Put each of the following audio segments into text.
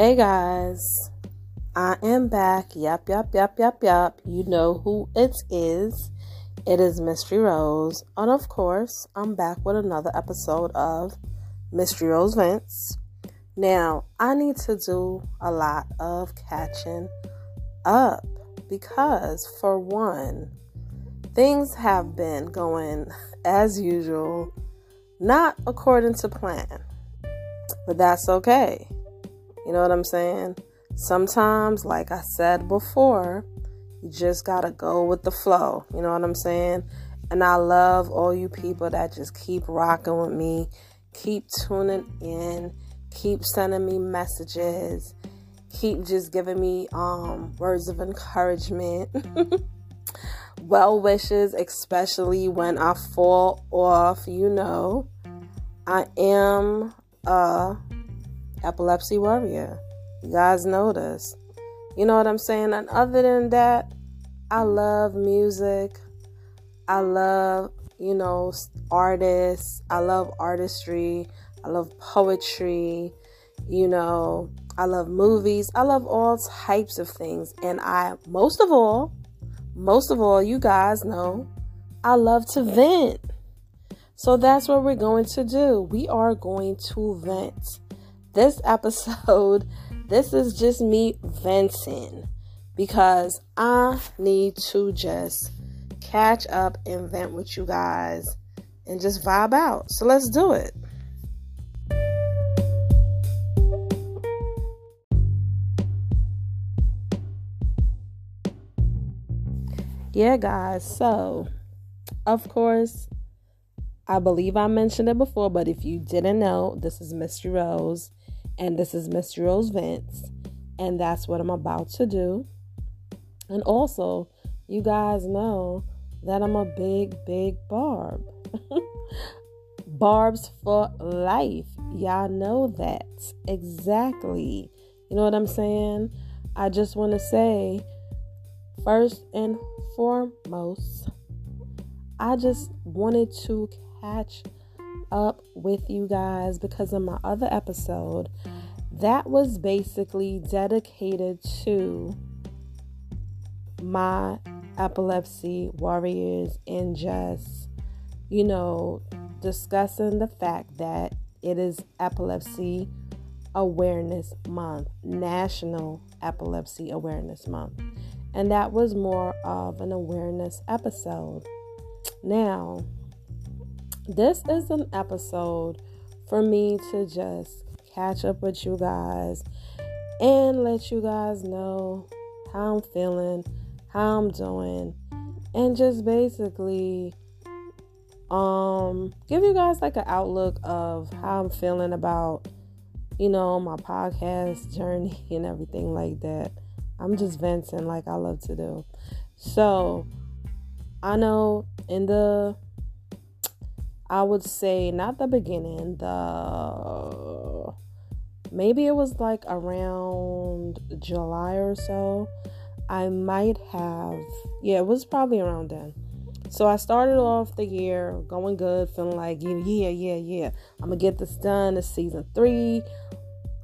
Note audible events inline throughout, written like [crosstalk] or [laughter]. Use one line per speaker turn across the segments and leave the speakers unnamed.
Hey guys, I am back. Yep, yep, yep, yep, yep. You know who it is. It is Mystery Rose. And of course, I'm back with another episode of Mystery Rose Vents. Now, I need to do a lot of catching up because, for one, things have been going as usual, not according to plan. But that's okay. You know what I'm saying? Sometimes, like I said before, you just gotta go with the flow. You know what I'm saying? And I love all you people that just keep rocking with me, keep tuning in, keep sending me messages, keep just giving me um, words of encouragement, [laughs] well wishes, especially when I fall off. You know, I am a epilepsy warrior. You guys know this. You know what I'm saying? And other than that, I love music. I love, you know, artists. I love artistry. I love poetry. You know, I love movies. I love all types of things. And I, most of all, most of all, you guys know, I love to vent. So that's what we're going to do. We are going to vent. This episode, [laughs] this is just me venting because I need to just catch up and vent with you guys and just vibe out. So let's do it. Yeah, guys. So, of course, I believe I mentioned it before, but if you didn't know, this is Mystery Rose and this is Mystery Rose Vents, and that's what I'm about to do. And also, you guys know that I'm a big, big barb. [laughs] Barbs for life. Y'all know that. Exactly. You know what I'm saying? I just want to say, first and foremost, I just wanted to catch up with you guys because in my other episode, that was basically dedicated to my epilepsy warriors and just, you know, discussing the fact that it is Epilepsy Awareness Month, National Epilepsy Awareness Month. And that was more of an awareness episode. Now, this is an episode for me to just catch up with you guys and let you guys know how I'm feeling, how I'm doing, and just basically um give you guys like an outlook of how I'm feeling about you know my podcast journey [laughs] and everything like that. I'm just venting like I love to do. So, I know in the I would say not the beginning, the maybe it was like around July or so. I might have, yeah, it was probably around then. So I started off the year going good, feeling like, yeah, yeah, yeah. I'm gonna get this done. It's season three.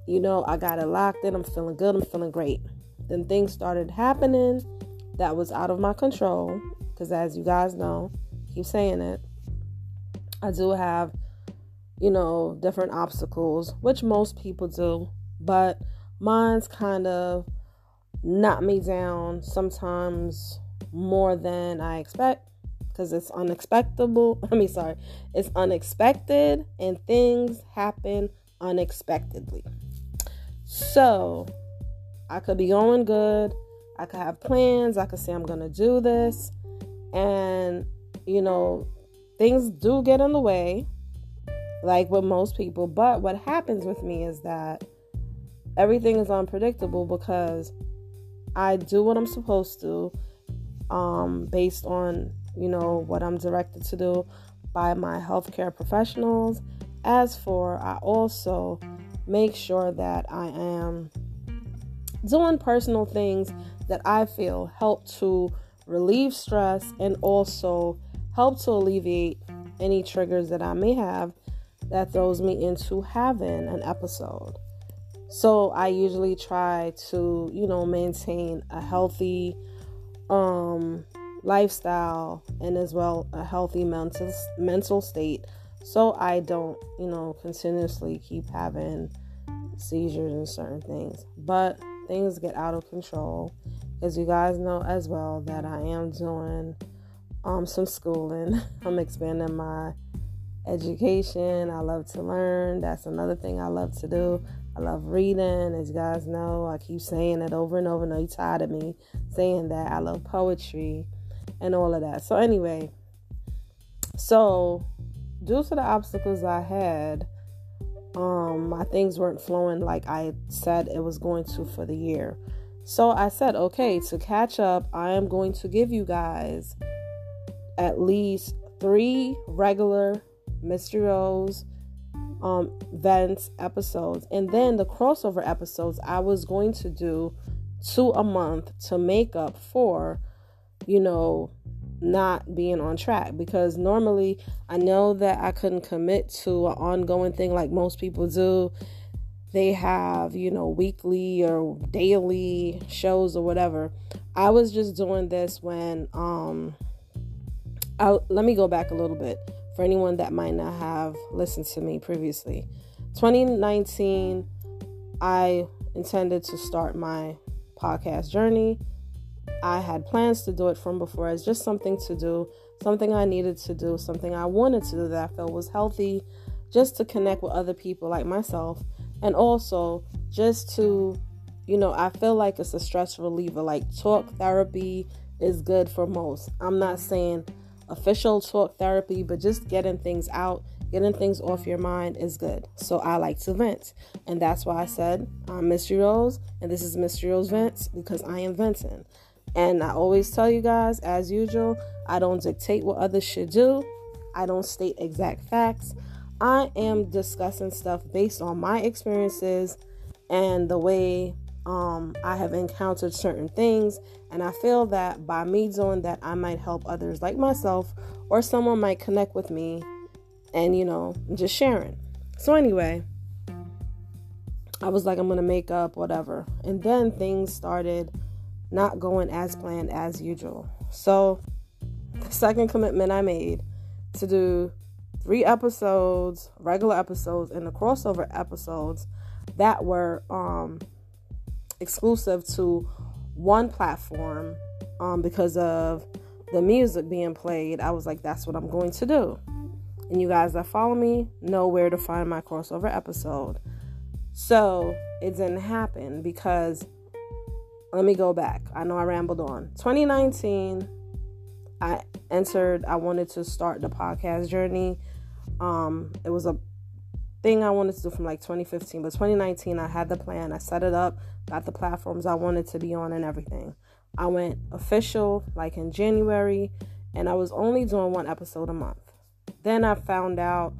You know, I got it locked in. I'm feeling good. I'm feeling great. Then things started happening that was out of my control. Because as you guys know, keep saying it. I do have, you know, different obstacles, which most people do, but mine's kind of knock me down sometimes more than I expect because it's unexpected. [laughs] I mean, sorry, it's unexpected and things happen unexpectedly. So I could be going good. I could have plans. I could say I'm going to do this. And, you know, things do get in the way, like with most people. But what happens with me is that everything is unpredictable because I do what I'm supposed to, um, based on you know what I'm directed to do by my healthcare professionals. As for, I also make sure that I am doing personal things that I feel help to relieve stress and also help to alleviate any triggers that I may have that throws me into having an episode. So I usually try to, you know, maintain a healthy um lifestyle and as well a healthy mental mental state so I don't, you know, continuously keep having seizures and certain things. But things get out of control. As you guys know as well that I am doing um some schooling. [laughs] I'm expanding my education. I love to learn. That's another thing I love to do. I love reading. As you guys know, I keep saying it over and over. No, you tired of me saying that. I love poetry and all of that. So anyway, so due to the obstacles I had, um, my things weren't flowing like I said it was going to for the year. So I said, okay, to catch up, I am going to give you guys at least three regular Mystery Rose um, vents episodes. And then the crossover episodes, I was going to do two a month to make up for, you know, not being on track because normally I know that I couldn't commit to an ongoing thing like most people do. They have, you know, weekly or daily shows or whatever. I was just doing this when um I let me go back a little bit for anyone that might not have listened to me previously. 2019 I intended to start my podcast journey I had plans to do it from before as just something to do, something I needed to do, something I wanted to do that I felt was healthy, just to connect with other people like myself, and also just to, you know, I feel like it's a stress reliever. Like talk therapy is good for most. I'm not saying official talk therapy, but just getting things out, getting things off your mind is good. So I like to vent. And that's why I said I'm Mystery Rose, and this is Mystery Rose Vents because I am venting. And I always tell you guys, as usual, I don't dictate what others should do. I don't state exact facts. I am discussing stuff based on my experiences and the way um, I have encountered certain things. And I feel that by me doing that, I might help others like myself, or someone might connect with me and, you know, just sharing. So, anyway, I was like, I'm to make up whatever. And then things started not going as planned as usual. So, the second commitment I made to do three episodes, regular episodes, and the crossover episodes that were um, exclusive to one platform um, because of the music being played. I was like, that's what I'm going to do. And you guys that follow me know where to find my crossover episode. So it didn't happen because let me go back. I know I rambled on. 2019, I entered, I wanted to start the podcast journey. Um, it was a thing I wanted to do from like 2015, but 2019, I had the plan, I set it up, got the platforms I wanted to be on, and everything. I went official like in January, and I was only doing one episode a month. Then I found out,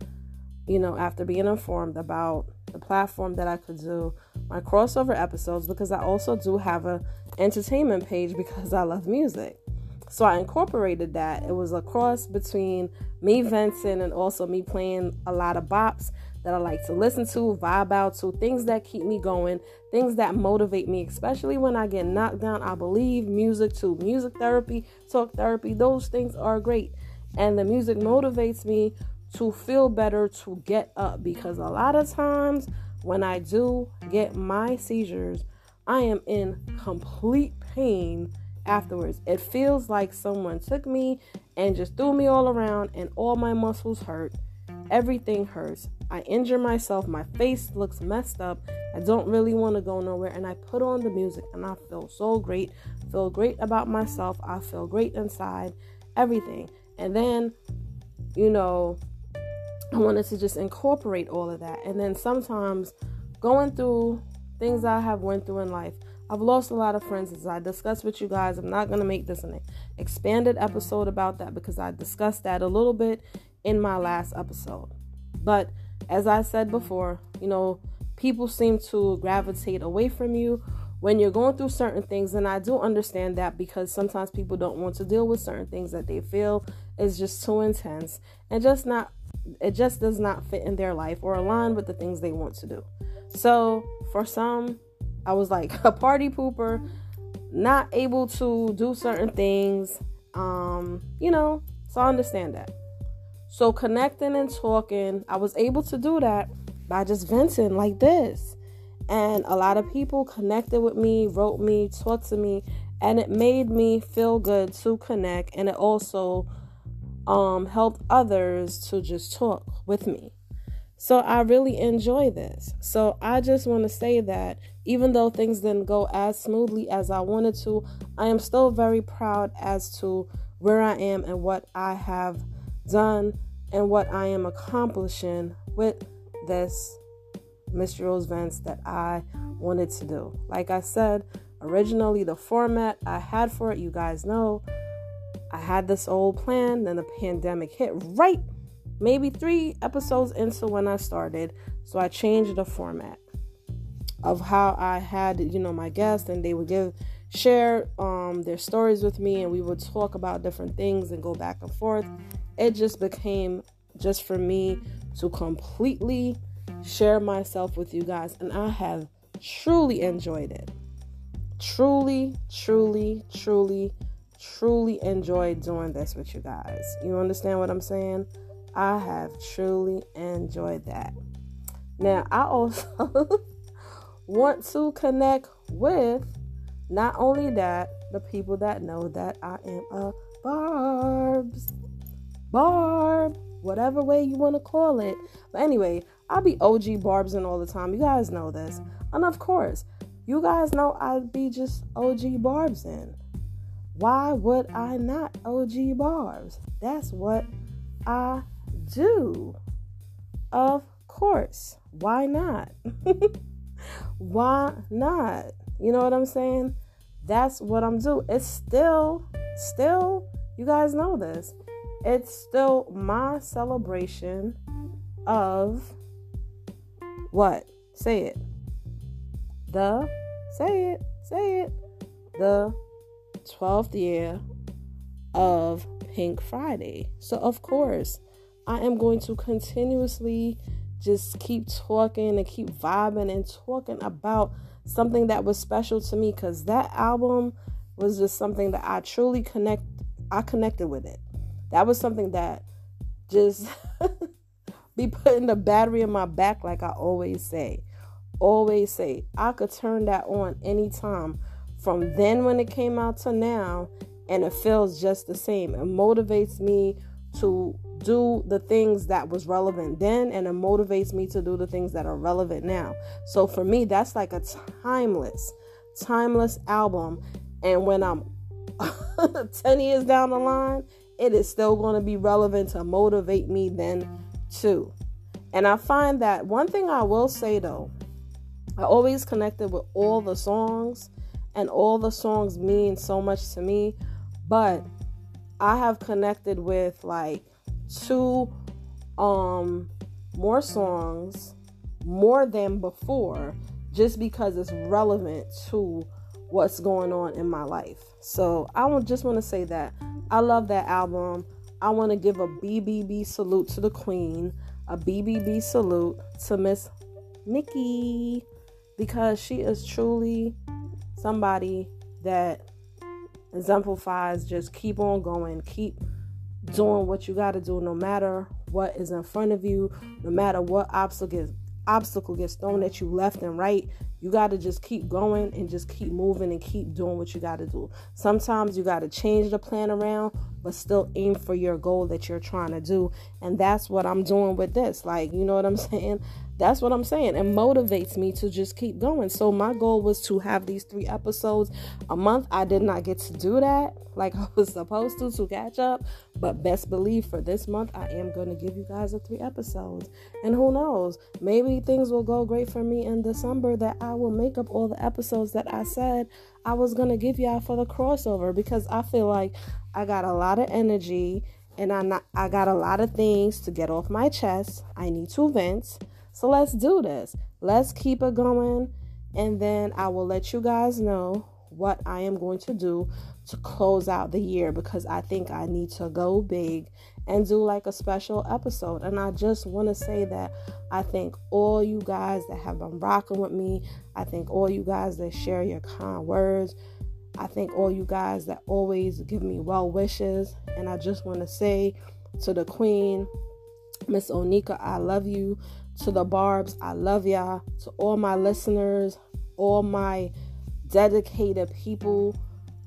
you know, after being informed about the platform that I could do my crossover episodes because I also do have a entertainment page because I love music. So I incorporated that. It was a cross between me venting and also me playing a lot of bops that I like to listen to, vibe out to, things that keep me going, things that motivate me, especially when I get knocked down. I believe music too. Music therapy, talk therapy, those things are great. And the music motivates me to feel better, to get up because a lot of times when I do get my seizures, I am in complete pain afterwards. It feels like someone took me and just threw me all around, and all my muscles hurt. Everything hurts. I injure myself. My face looks messed up. I don't really want to go nowhere. And I put on the music and I feel so great. Feel great about myself. I feel great inside. Everything. And then, you know, I wanted to just incorporate all of that. And then sometimes going through things I have went through in life, I've lost a lot of friends as I discussed with you guys. I'm not going to make this an expanded episode about that because I discussed that a little bit in my last episode. But as I said before, you know, people seem to gravitate away from you when you're going through certain things and I do understand that because sometimes people don't want to deal with certain things that they feel is just too intense and just not it just does not fit in their life or align with the things they want to do. So for some, I was like [laughs] a party pooper, not able to do certain things. Um, you know, so I understand that. So connecting and talking, I was able to do that by just venting like this. And a lot of people connected with me, wrote me, talked to me, and it made me feel good to connect and it also um, helped others to just talk with me. So I really enjoy this. So I just want to say that even though things didn't go as smoothly as I wanted to, I am still very proud as to where I am and what I have done and what I am accomplishing with this Miss Rose Vents that I wanted to do. Like I said, originally the format I had for it, you guys know, I had this old plan, then the pandemic hit right maybe three episodes into when I started. So I changed the format of how I had, you know, my guests and they would give share um, their stories with me and we would talk about different things and go back and forth. It just became just for me to completely share myself with you guys and I have truly enjoyed it. Truly, truly, truly, truly enjoyed doing this with you guys. You understand what I'm saying? I have truly enjoyed that. Now, I also [laughs] want to connect with not only that, the people that know that I am a Barb's. Barb, whatever way you want to call it. But anyway, I'll be OG Barbs in all the time. You guys know this. And of course, you guys know I'd be just OG Barbs in. Why would I not OG Barbs? That's what I do. Of course. Why not? [laughs] Why not? You know what I'm saying? That's what I'm doing. It's still, still, you guys know this. It's still my celebration of what? Say it. The, say it, say it. The 12th year of Pink Friday. So, of course, I am going to continuously just keep talking and keep vibing and talking about something that was special to me because that album was just something that I truly connect I connected with it. That was something that just [laughs] be putting the battery in my back like I always say. Always say I could turn that on anytime from then when it came out to now and it feels just the same. It motivates me to do the things that was relevant then and it motivates me to do the things that are relevant now. So for me that's like a timeless timeless album and when I'm [laughs] 10 years down the line, it is still going to be relevant to motivate me then too. And I find that one thing I will say though, I always connected with all the songs and all the songs mean so much to me, but I have connected with like two um more songs more than before just because it's relevant to what's going on in my life. So I just want to say that I love that album. I want to give a BBB salute to the Queen, a BBB salute to Miss Nikki because she is truly somebody that exemplifies just keep on going, keep doing what you got to do no matter what is in front of you, no matter what obstacle gets, obstacle gets thrown at you left and right. You got to just keep going and just keep moving and keep doing what you got to do. Sometimes you got to change the plan around, but still aim for your goal that you're trying to do. And that's what I'm doing with this. Like, you know what I'm [laughs] saying? That's what I'm saying. It motivates me to just keep going. So my goal was to have these three episodes a month. I did not get to do that like [laughs] I was supposed to to catch up. But best believe for this month, I am going to give you guys the three episodes. And who knows? Maybe things will go great for me in December that I will make up all the episodes that I said I was going to give y'all for the crossover because I feel like I got a lot of energy and I I got a lot of things to get off my chest. I need to vent. So let's do this. Let's keep it going. And then I will let you guys know what I am going to do to close out the year because I think I need to go big and do like a special episode. And I just want to say that I thank all you guys that have been rocking with me. I thank all you guys that share your kind words. I thank all you guys that always give me well wishes. And I just want to say to the queen, Miss Onika, I love you. To the Barbs, I love y'all. To all my listeners, all my dedicated people,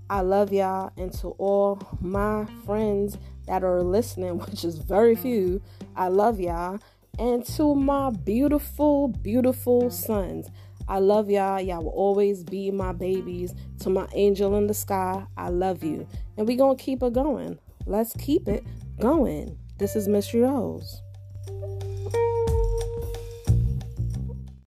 I love y'all. And to all my friends that are listening, [laughs] which is very few, I love y'all. And to my beautiful, beautiful sons, I love y'all. Y'all will always be my babies. To my angel in the sky, I love you. And we going to keep it going. Let's keep it going. This is Miss Rose.